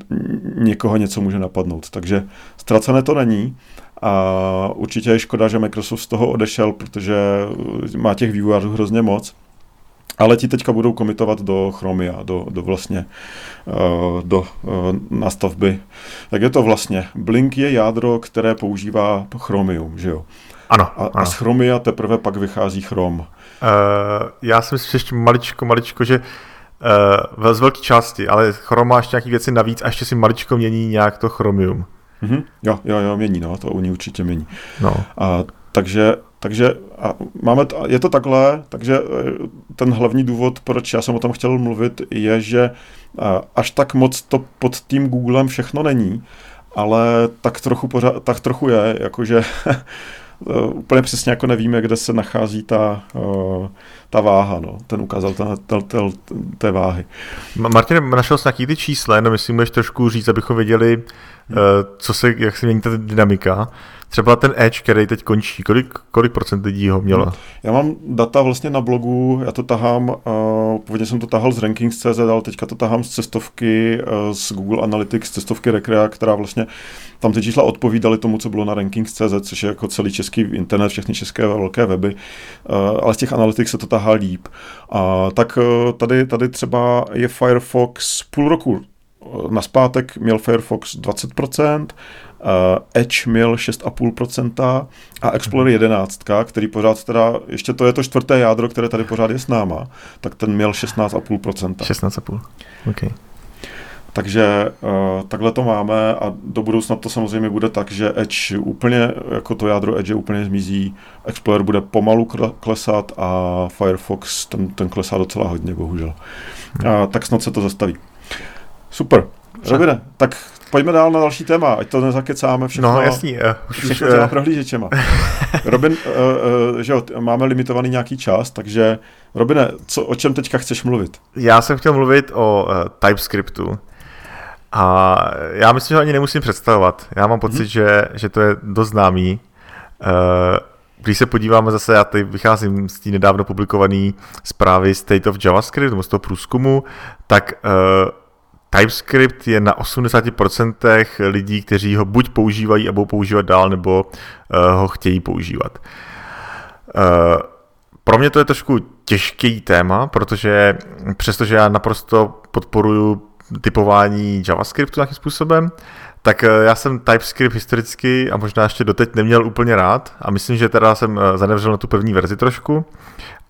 někoho něco může napadnout. Takže ztracené to není. A určitě je škoda, že Microsoft z toho odešel, protože má těch vývojářů hrozně moc. Ale ti teďka budou komitovat do Chromia, do, do vlastně eh, do eh, nastavby. Jak je to vlastně? Blink je jádro, které používá Chromium, že jo? Ano. A, ano. a z Chromia teprve pak vychází Chrome. Uh, já si myslím, že ještě maličko, maličko, že uh, z velké části, ale Chrome má ještě nějaké věci navíc a ještě si maličko mění nějak to Chromium. Mm-hmm. Jo, jo, jo, mění, no, to u ní určitě mění. No. A, takže takže a máme to, je to takhle, takže eh, ten hlavní důvod, proč já jsem o tom chtěl mluvit, je, že až tak moc to pod tím Googlem všechno není, ale tak trochu, pořád, tak trochu je, jakože *laughs* úplně přesně jako nevíme, kde se nachází ta, eh, ta váha, no, ten ukazatel té váhy. Martin, našel jsi nějaký ty čísla, jenom jestli můžeš trošku říct, abychom věděli, hmm. co se, jak se mění ta dynamika. Třeba ten Edge, který teď končí, kolik, kolik procent lidí ho mělo? Já mám data vlastně na blogu, já to tahám, uh, původně jsem to tahal z Rankings.cz, ale teďka to tahám z cestovky, uh, z Google Analytics, cestovky Recrea, která vlastně tam ty čísla odpovídaly tomu, co bylo na Rankings.cz, což je jako celý český internet, všechny české velké weby, uh, ale z těch Analytics se to tahá líp. Uh, tak uh, tady, tady třeba je Firefox půl roku na zpátek měl Firefox 20%, Uh, Edge měl 6,5% a Explorer 11, který pořád teda, ještě to je to čtvrté jádro, které tady pořád je s náma, tak ten měl 16,5%. 16,5, OK. Takže uh, takhle to máme a do budoucna to samozřejmě bude tak, že Edge úplně, jako to jádro Edge úplně zmizí, Explorer bude pomalu klesat a Firefox ten, ten klesá docela hodně, bohužel. Uh, tak snad se to zastaví. Super. Robine, tak pojďme dál na další téma, ať to nezakecáme všechno, no, jasný, uh, už, všechno těma uh, prohlížečema. *laughs* Robin, uh, uh, že jo, máme limitovaný nějaký čas, takže Robine, co, o čem teďka chceš mluvit? Já jsem chtěl mluvit o uh, TypeScriptu. A já myslím, že ani nemusím představovat. Já mám pocit, hmm. že, že to je dost známý. Uh, když se podíváme zase, já tady vycházím z té nedávno publikované zprávy State of JavaScript, nebo z toho průzkumu, tak uh, TypeScript je na 80% lidí, kteří ho buď používají a budou používat dál, nebo uh, ho chtějí používat. Uh, pro mě to je trošku těžký téma, protože přestože já naprosto podporuji typování JavaScriptu nějakým způsobem, tak uh, já jsem TypeScript historicky a možná ještě doteď neměl úplně rád a myslím, že teda jsem zanevřel na tu první verzi trošku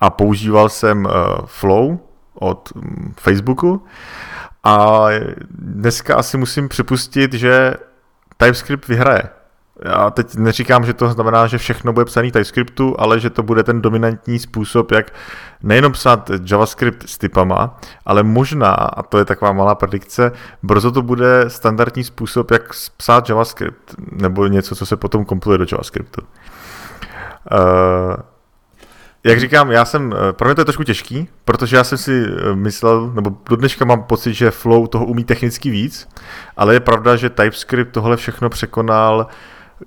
a používal jsem Flow od um, Facebooku a dneska asi musím připustit, že TypeScript vyhraje. Já teď neříkám, že to znamená, že všechno bude psaný TypeScriptu, ale že to bude ten dominantní způsob, jak nejenom psát JavaScript s typama, ale možná, a to je taková malá predikce, brzo to bude standardní způsob, jak psát JavaScript, nebo něco, co se potom kompiluje do JavaScriptu. Uh, jak říkám, já jsem, eh, pro mě to je trošku těžký, protože já jsem si eh, myslel, nebo do dneška mám pocit, že Flow toho umí technicky víc, ale je pravda, že TypeScript tohle všechno překonal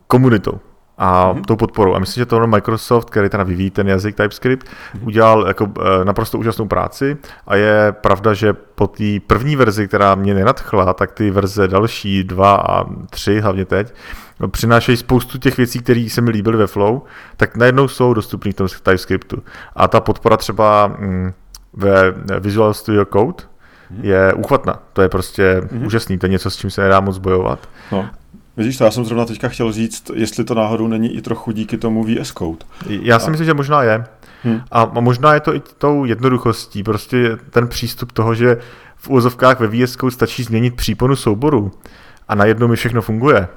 komunitou a mm-hmm. tou podporou. A myslím, že tohle Microsoft, který teda vyvíjí ten jazyk TypeScript, mm-hmm. udělal jako eh, naprosto úžasnou práci a je pravda, že po té první verzi, která mě nenadchla, tak ty verze další, dva a tři, hlavně teď, přinášejí spoustu těch věcí, které se mi líbily ve Flow, tak najednou jsou dostupné v tom TypeScriptu. A ta podpora třeba mm, ve Visual Studio Code mhm. je úchvatná. To je prostě mm-hmm. úžasný, to je něco, s čím se nedá moc bojovat. No. Vidíš to, já jsem zrovna teďka chtěl říct, jestli to náhodou není i trochu díky tomu VS Code. Já si a... myslím, že možná je. Hmm. A možná je to i tou jednoduchostí, prostě ten přístup toho, že v úvozovkách ve VS Code stačí změnit příponu souboru a najednou mi všechno funguje.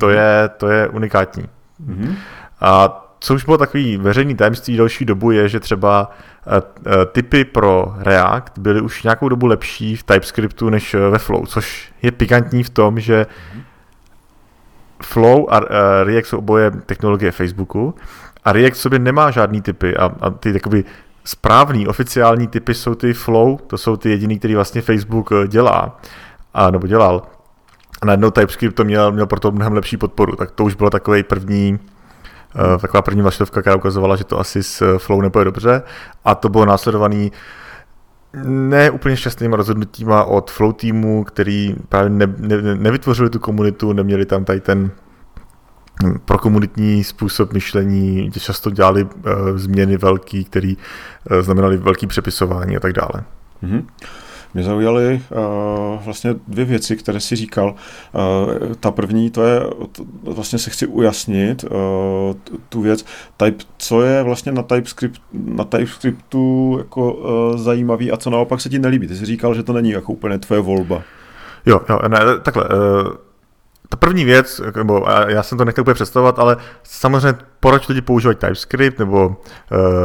To je, to je unikátní. Mm-hmm. A co už bylo takový veřejný tajemství další dobu je, že třeba uh, typy pro React byly už nějakou dobu lepší v TypeScriptu než ve Flow, což je pikantní v tom, že Flow a React jsou oboje technologie Facebooku a React sobě nemá žádný typy a, a ty jakoby správný oficiální typy jsou ty Flow, to jsou ty jediný, který vlastně Facebook dělá, a, nebo dělal. A najednou TypeScript to měl, měl proto mnohem lepší podporu, tak to už bylo takový první Uh, taková první vlaštovka, která ukazovala, že to asi s Flow nebude dobře a to bylo následovaný ne úplně šťastnýma rozhodnutíma od Flow týmu, který právě ne, ne, nevytvořili tu komunitu, neměli tam tady ten hm, pro komunitní způsob myšlení, často dělali uh, změny velký, které uh, znamenaly velký přepisování a tak dále. Mm-hmm. Mě zaujaly uh, vlastně dvě věci, které si říkal. Uh, ta první, to je, to, vlastně se chci ujasnit uh, tu věc, type, co je vlastně na, TypeScript, na TypeScriptu jako uh, zajímavý a co naopak se ti nelíbí. Ty jsi říkal, že to není jako úplně tvoje volba. Jo, jo, ne, takhle. Uh ta první věc, nebo já jsem to nechtěl úplně představovat, ale samozřejmě proč lidi používají TypeScript nebo uh,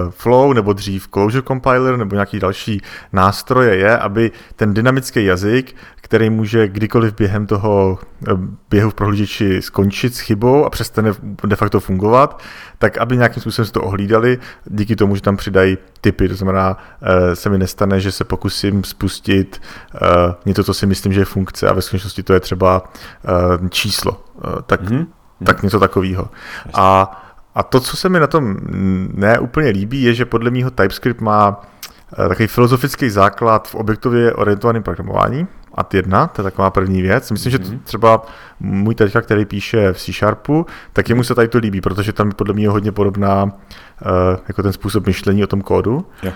Flow nebo dřív Clojure Compiler nebo nějaký další nástroje je, aby ten dynamický jazyk, který může kdykoliv během toho eh, běhu v prohlížeči skončit s chybou a přestane de facto fungovat, tak aby nějakým způsobem to ohlídali, díky tomu, že tam přidají typy, to znamená, uh, se mi nestane, že se pokusím spustit uh, něco, co si myslím, že je funkce a ve skutečnosti to je třeba uh, číslo. Uh, tak, mm-hmm. tak něco takového. A a to, co se mi na tom neúplně líbí, je, že podle mého TypeScript má eh, takový filozofický základ v objektově orientovaném programování. A jedna, to je taková první věc. Myslím, mm-hmm. že to mhm. třeba můj teďka, který píše v C Sharpu, tak jemu se tady to líbí, protože tam je podle mě hodně podobná uh, jako ten způsob myšlení o tom kódu. Yeah.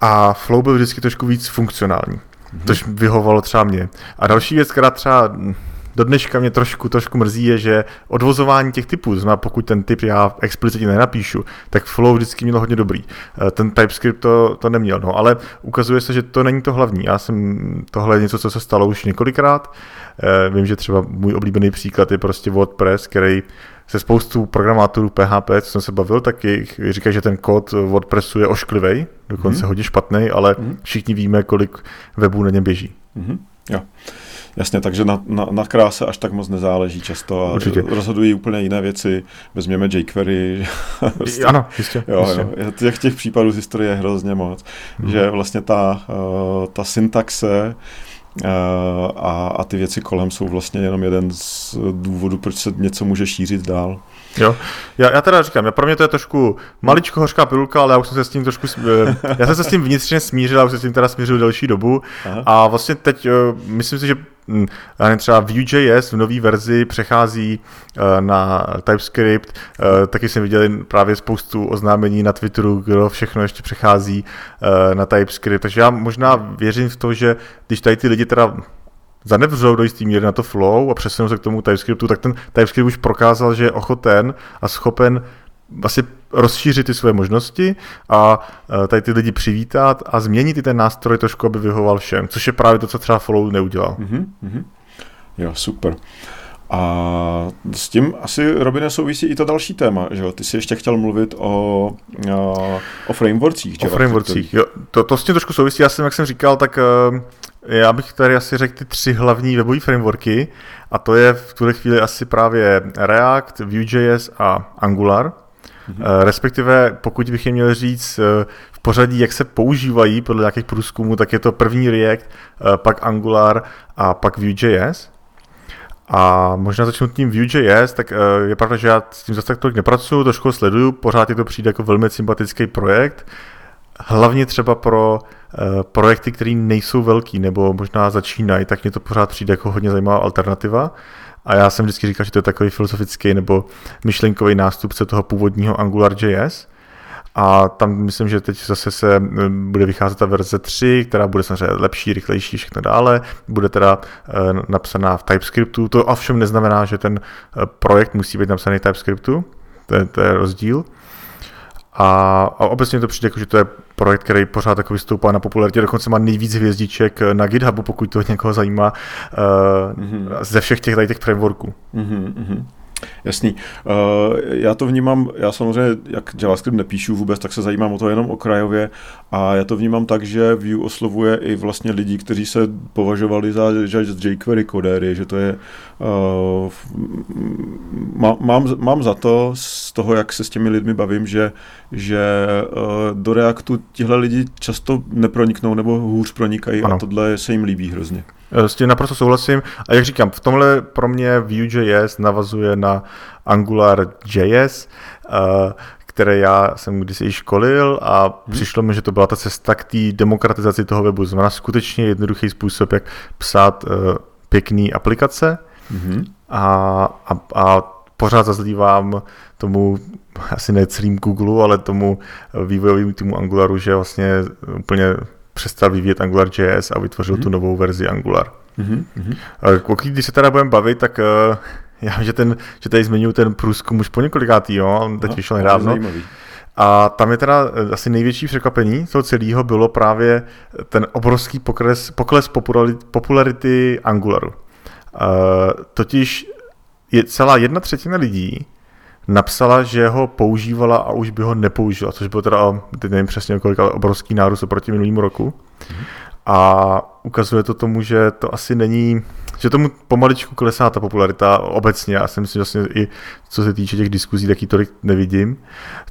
A Flow byl vždycky trošku víc funkcionální. Mm-hmm. Tož vyhovovalo třeba mě. A další věc, která třeba do dneška mě trošku, trošku mrzí, je, že odvozování těch typů, znamená, pokud ten typ já explicitně nenapíšu, tak Flow vždycky měl hodně dobrý. Eh, ten TypeScript to, to neměl, no, ale ukazuje se, že to není to hlavní. Já jsem, tohle je něco, co se stalo už několikrát. Eh, vím, že třeba můj oblíbený příklad je prostě WordPress, který se spoustu programátorů PHP, co jsem se bavil, tak jich říkají, že ten kód WordPressu je ošklivý, dokonce mm-hmm. hodně špatný, ale mm-hmm. všichni víme, kolik webů na něm běží. Mm-hmm. Jo. Jasně, takže na, na, na kráse až tak moc nezáleží často a Určitě. rozhodují úplně jiné věci. Vezměme jQuery. prostě, *laughs* ano, jistě. Jo, jistě. jo. Těch, těch případů z historie je hrozně moc. Hmm. Že vlastně ta, uh, ta syntaxe uh, a, a ty věci kolem jsou vlastně jenom jeden z důvodů, proč se něco může šířit dál. Jo, já, já teda říkám, já pro mě to je trošku maličko hořká pilulka, ale já už jsem se s tím trošku, eh, já jsem se s tím vnitřně smířil, a už se s tím teda smířil delší dobu Aha. a vlastně teď myslím si, že třeba Vue.js v nové verzi přechází eh, na TypeScript, eh, taky jsem viděl právě spoustu oznámení na Twitteru, kdo všechno ještě přechází na TypeScript, takže já možná věřím v to, že když tady ty lidi teda zanevřou do jistý míry na to flow a přesunou se k tomu TypeScriptu, tak ten TypeScript už prokázal, že je ochoten a schopen vlastně rozšířit ty své možnosti a e, tady ty lidi přivítat a změnit i ten nástroj trošku, aby vyhoval všem, což je právě to, co třeba Flow neudělal. Mm-hmm. Jo, super. A s tím asi, Robine, souvisí i to další téma, že jo? Ty jsi ještě chtěl mluvit o, o, o frameworkcích. O frameworkcích, jo. To, to s tím trošku souvisí, já jsem, jak jsem říkal, tak uh, já bych tady asi řekl ty tři hlavní webové frameworky a to je v tuhle chvíli asi právě React, Vue.js a Angular. Mm-hmm. Respektive, pokud bych je měl říct eh, v pořadí, jak se používají podle nějakých průzkumů, tak je to první React, eh, pak Angular a pak Vue.js. A možná začnu tím Vue.js, tak je pravda, že já s tím zase tak tolik nepracuju, trošku sleduju, pořád je to přijde jako velmi sympatický projekt hlavně třeba pro projekty, které nejsou velký nebo možná začínají, tak mě to pořád přijde jako hodně zajímavá alternativa. A já jsem vždycky říkal, že to je takový filozofický nebo myšlenkový nástupce toho původního AngularJS. A tam myslím, že teď zase se bude vycházet ta verze 3, která bude samozřejmě lepší, rychlejší, všechno dále. Bude teda uh, napsaná v TypeScriptu. To ovšem neznamená, že ten projekt musí být napsaný v TypeScriptu. To je, to je rozdíl. A, a obecně to přijde, jako, že to je projekt, který pořád jako vystoupá na popularitě, dokonce má nejvíc hvězdiček na GitHubu, pokud to někoho zajímá, uh, mm-hmm. ze všech těch, tady těch frameworků. Mm-hmm. Jasný. Uh, já to vnímám, já samozřejmě, jak JavaScript nepíšu vůbec, tak se zajímám o to jenom okrajově a já to vnímám tak, že Vue oslovuje i vlastně lidi, kteří se považovali za, za jQuery kodéry, že to je, uh, má, mám, mám za to z toho, jak se s těmi lidmi bavím, že, že uh, do Reactu tihle lidi často neproniknou nebo hůř pronikají ano. a tohle se jim líbí hrozně. S tím naprosto souhlasím. A jak říkám, v tomhle pro mě Vue.js navazuje na AngularJS, eh, které já jsem kdysi školil a hmm. přišlo mi, že to byla ta cesta k té demokratizaci toho webu. Znamená skutečně jednoduchý způsob, jak psát uh, pěkný aplikace hmm. a, a, a pořád zazlívám tomu, *laughs* asi ne celým Google, ale tomu vývojovému týmu Angularu, že vlastně úplně přestal vyvíjet AngularJS a vytvořil mm-hmm. tu novou verzi Angular. Mm-hmm. Když se teda budeme bavit, tak uh, já vím, že, ten, že tady zmiňuji ten průzkum už po několikátý, jo, on teď vyšel nedávno. A tam je teda eh, asi největší překvapení toho celého bylo právě ten obrovský pokles, pokles popularity Angularu. Uh, totiž je celá jedna třetina lidí napsala, že ho používala a už by ho nepoužila, což bylo teda, teď nevím přesně kolik, ale obrovský nárůst oproti minulému roku. Mm-hmm. A ukazuje to tomu, že to asi není, že tomu pomaličku klesá ta popularita obecně. Já si myslím, že vlastně i co se týče těch diskuzí, taky tolik nevidím.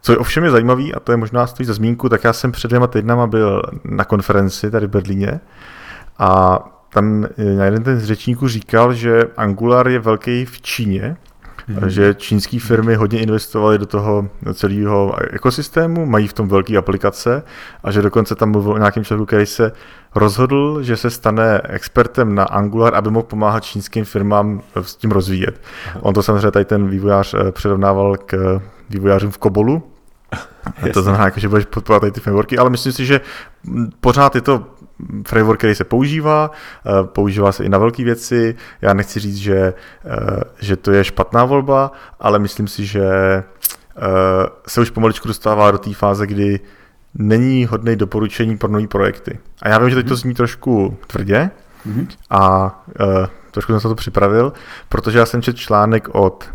Co je ovšem je zajímavý, a to je možná stojí za zmínku, tak já jsem před dvěma týdnama byl na konferenci tady v Berlíně a tam jeden ten z řečníků říkal, že Angular je velký v Číně, mm-hmm. že čínské firmy hodně investovaly do toho celého ekosystému, mají v tom velké aplikace a že dokonce tam mluvil o nějakém člověku, který se rozhodl, že se stane expertem na Angular, aby mohl pomáhat čínským firmám s tím rozvíjet. On to samozřejmě tady ten vývojář eh, přirovnával k vývojářům v Kobolu, *laughs* to znamená, jako, že budeš podporovat tady ty frameworky, ale myslím si, že pořád je to framework, který se používá, eh, používá se i na velké věci. Já nechci říct, že, eh, že to je špatná volba, ale myslím si, že eh, se už pomaličku dostává do té fáze, kdy není hodný doporučení pro nové projekty. A já vím, že teď to mhm. zní trošku tvrdě mm-hmm. a trošku jsem se to připravil, protože já jsem četl článek od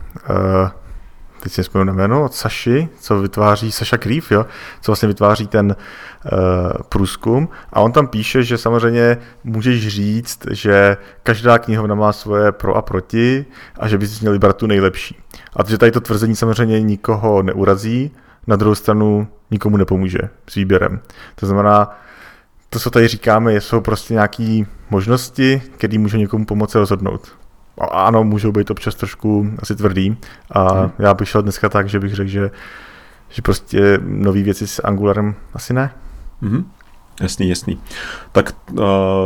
teď si na jméno, od Saši, co vytváří, Saša Krýv, jo, co vlastně vytváří ten uh, průzkum a on tam píše, že samozřejmě můžeš říct, že každá knihovna má svoje pro a proti a že bys měl vybrat tu nejlepší. A že tady to tvrzení samozřejmě nikoho neurazí, na druhou stranu nikomu nepomůže s výběrem. To znamená, to, co tady říkáme, jsou prostě nějaké možnosti, které můžou někomu pomoci rozhodnout ano, můžou být občas trošku asi tvrdý. A hmm. já bych šel dneska tak, že bych řekl, že, že prostě nové věci s Angularem asi ne. Hmm. Jasný, jasný. Tak uh,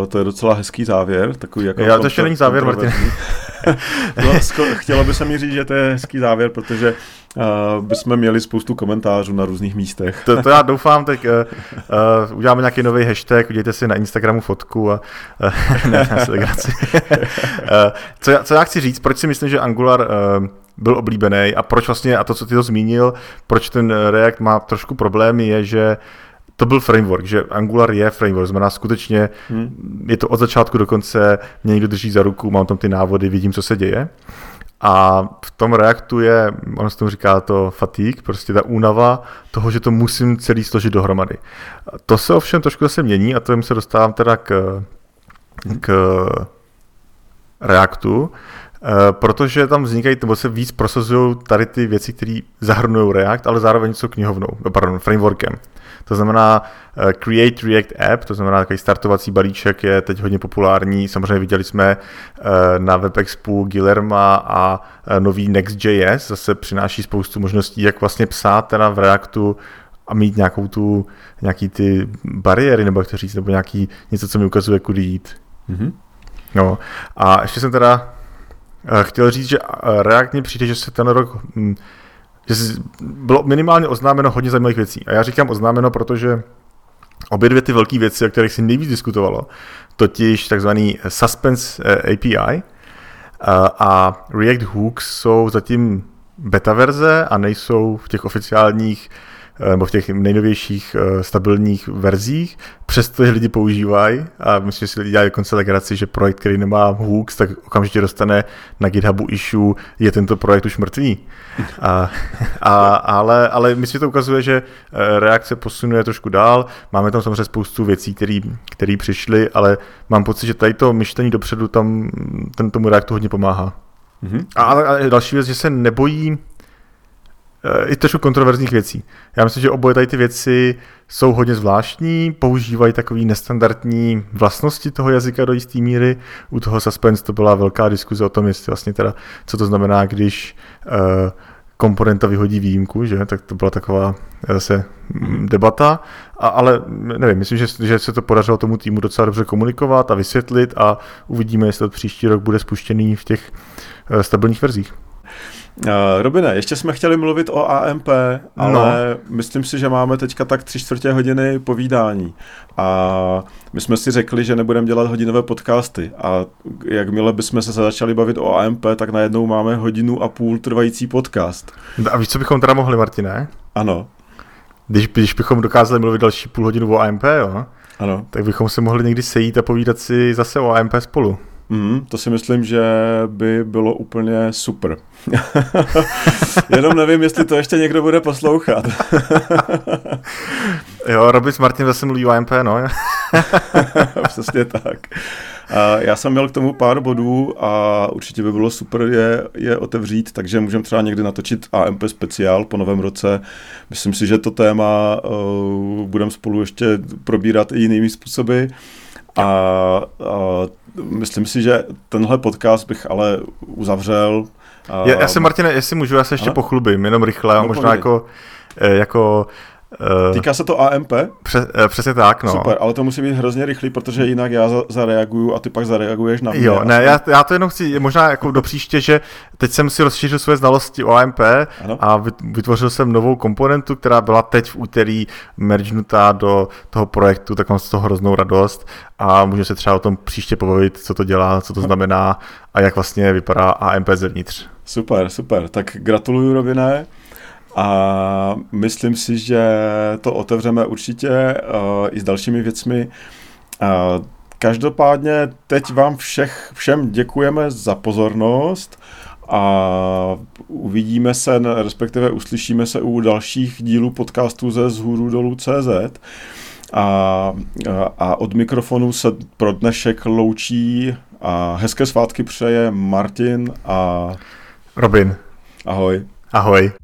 to je docela hezký závěr. Takový jako Já, to ještě není závěr, Martin. *laughs* *laughs* no, chtělo by se mi říct, že to je hezký závěr, protože uh, bychom měli spoustu komentářů na různých místech. to, to já *laughs* doufám, tak uh, uh, uděláme nějaký nový hashtag, udějte si na Instagramu fotku a uh, *laughs* ne, na uh, co, já, co já chci říct, proč si myslím, že Angular uh, byl oblíbený a proč vlastně, a to, co ty to zmínil, proč ten React má trošku problémy, je, že to byl framework, že Angular je framework, znamená skutečně, hmm. je to od začátku do konce, mě někdo drží za ruku, mám tam ty návody, vidím, co se děje. A v tom Reactu je, on se tomu říká to fatigue, prostě ta únava toho, že to musím celý složit dohromady. To se ovšem trošku zase mění a to se dostávám teda k, k Reactu, protože tam vznikají, nebo se víc prosazují tady ty věci, které zahrnují React, ale zároveň jsou knihovnou, pardon, frameworkem. To znamená uh, Create React App, to znamená takový startovací balíček je teď hodně populární. Samozřejmě viděli jsme uh, na WebExpu Gilerma a uh, nový Next.js zase přináší spoustu možností, jak vlastně psát teda v Reactu a mít nějakou tu, nějaký ty bariéry, nebo jak to říct, nebo nějaký něco, co mi ukazuje, kudy jít. Mm-hmm. No a ještě jsem teda chtěl říct, že React mi přijde, že se ten rok hm, že bylo minimálně oznámeno hodně zajímavých věcí. A já říkám oznámeno, protože obě dvě ty velké věci, o kterých se nejvíc diskutovalo, totiž takzvaný Suspense eh, API a, React Hooks jsou zatím beta verze a nejsou v těch oficiálních eh, nebo v těch nejnovějších eh, stabilních verzích, přestože lidi používají a myslím, že si lidi dělají dokonce legraci, že projekt, který nemá hooks, tak okamžitě dostane na GitHubu issue, je tento projekt už mrtvý. A, a, ale, ale myslím, že to ukazuje, že reakce posunuje trošku dál. Máme tam samozřejmě spoustu věcí, které přišly, ale mám pocit, že tady to myšlení dopředu tam ten tomu reaktu hodně pomáhá. Mm-hmm. A, a další věc, že se nebojí eh, i trošku kontroverzních věcí. Já myslím, že oboje tady ty věci jsou hodně zvláštní, používají takový nestandardní vlastnosti toho jazyka do jisté míry. U toho Suspense to byla velká diskuze o tom, jestli vlastně teda, co to znamená, když uh, komponenta vyhodí výjimku, že? tak to byla taková eh, zase mm, debata, a, ale nevím, myslím, že, že se to podařilo tomu týmu docela dobře komunikovat a vysvětlit a uvidíme, jestli to příští rok bude spuštěný v těch stabilních verzích. Uh, Robine, ještě jsme chtěli mluvit o AMP, ale no. myslím si, že máme teďka tak tři čtvrtě hodiny povídání. A my jsme si řekli, že nebudeme dělat hodinové podcasty. A jakmile bychom se začali bavit o AMP, tak najednou máme hodinu a půl trvající podcast. A víš, co bychom teda mohli, Martine? Ano. Když, když bychom dokázali mluvit další půl hodinu o AMP, jo? Ano. Tak bychom se mohli někdy sejít a povídat si zase o AMP spolu. Mm, to si myslím, že by bylo úplně super. *laughs* Jenom nevím, jestli to ještě někdo bude poslouchat. *laughs* jo, Robis Martin zase mluví o AMP, no. *laughs* Přesně tak. Já jsem měl k tomu pár bodů a určitě by bylo super je, je otevřít, takže můžeme třeba někdy natočit AMP speciál po novém roce. Myslím si, že to téma uh, budeme spolu ještě probírat i jinými způsoby. A, a myslím si, že tenhle podcast bych ale uzavřel. Já, já se, Martine, jestli můžu, já se ještě ano? pochlubím, jenom rychle, no, možná jako, eh, jako Týká se to AMP? Pře, uh, přesně tak, no. Super, ale to musí být hrozně rychlý, protože jinak já za, zareaguju a ty pak zareaguješ na mě. Jo, ne, já, já to jenom chci, možná jako do příště, že teď jsem si rozšířil své znalosti o AMP ano? a vytvořil jsem novou komponentu, která byla teď v úterý mergenutá do toho projektu, tak mám z toho hroznou radost a můžu se třeba o tom příště pobavit, co to dělá, co to znamená a jak vlastně vypadá AMP zevnitř. Super, super, tak gratuluju Robiné. A myslím si, že to otevřeme určitě uh, i s dalšími věcmi. Uh, každopádně teď vám všech, všem děkujeme za pozornost a uvidíme se, respektive uslyšíme se u dalších dílů podcastu ze zhůru dolů CZ. A, a od mikrofonu se pro dnešek loučí a hezké svátky přeje Martin a Robin. Ahoj. Ahoj.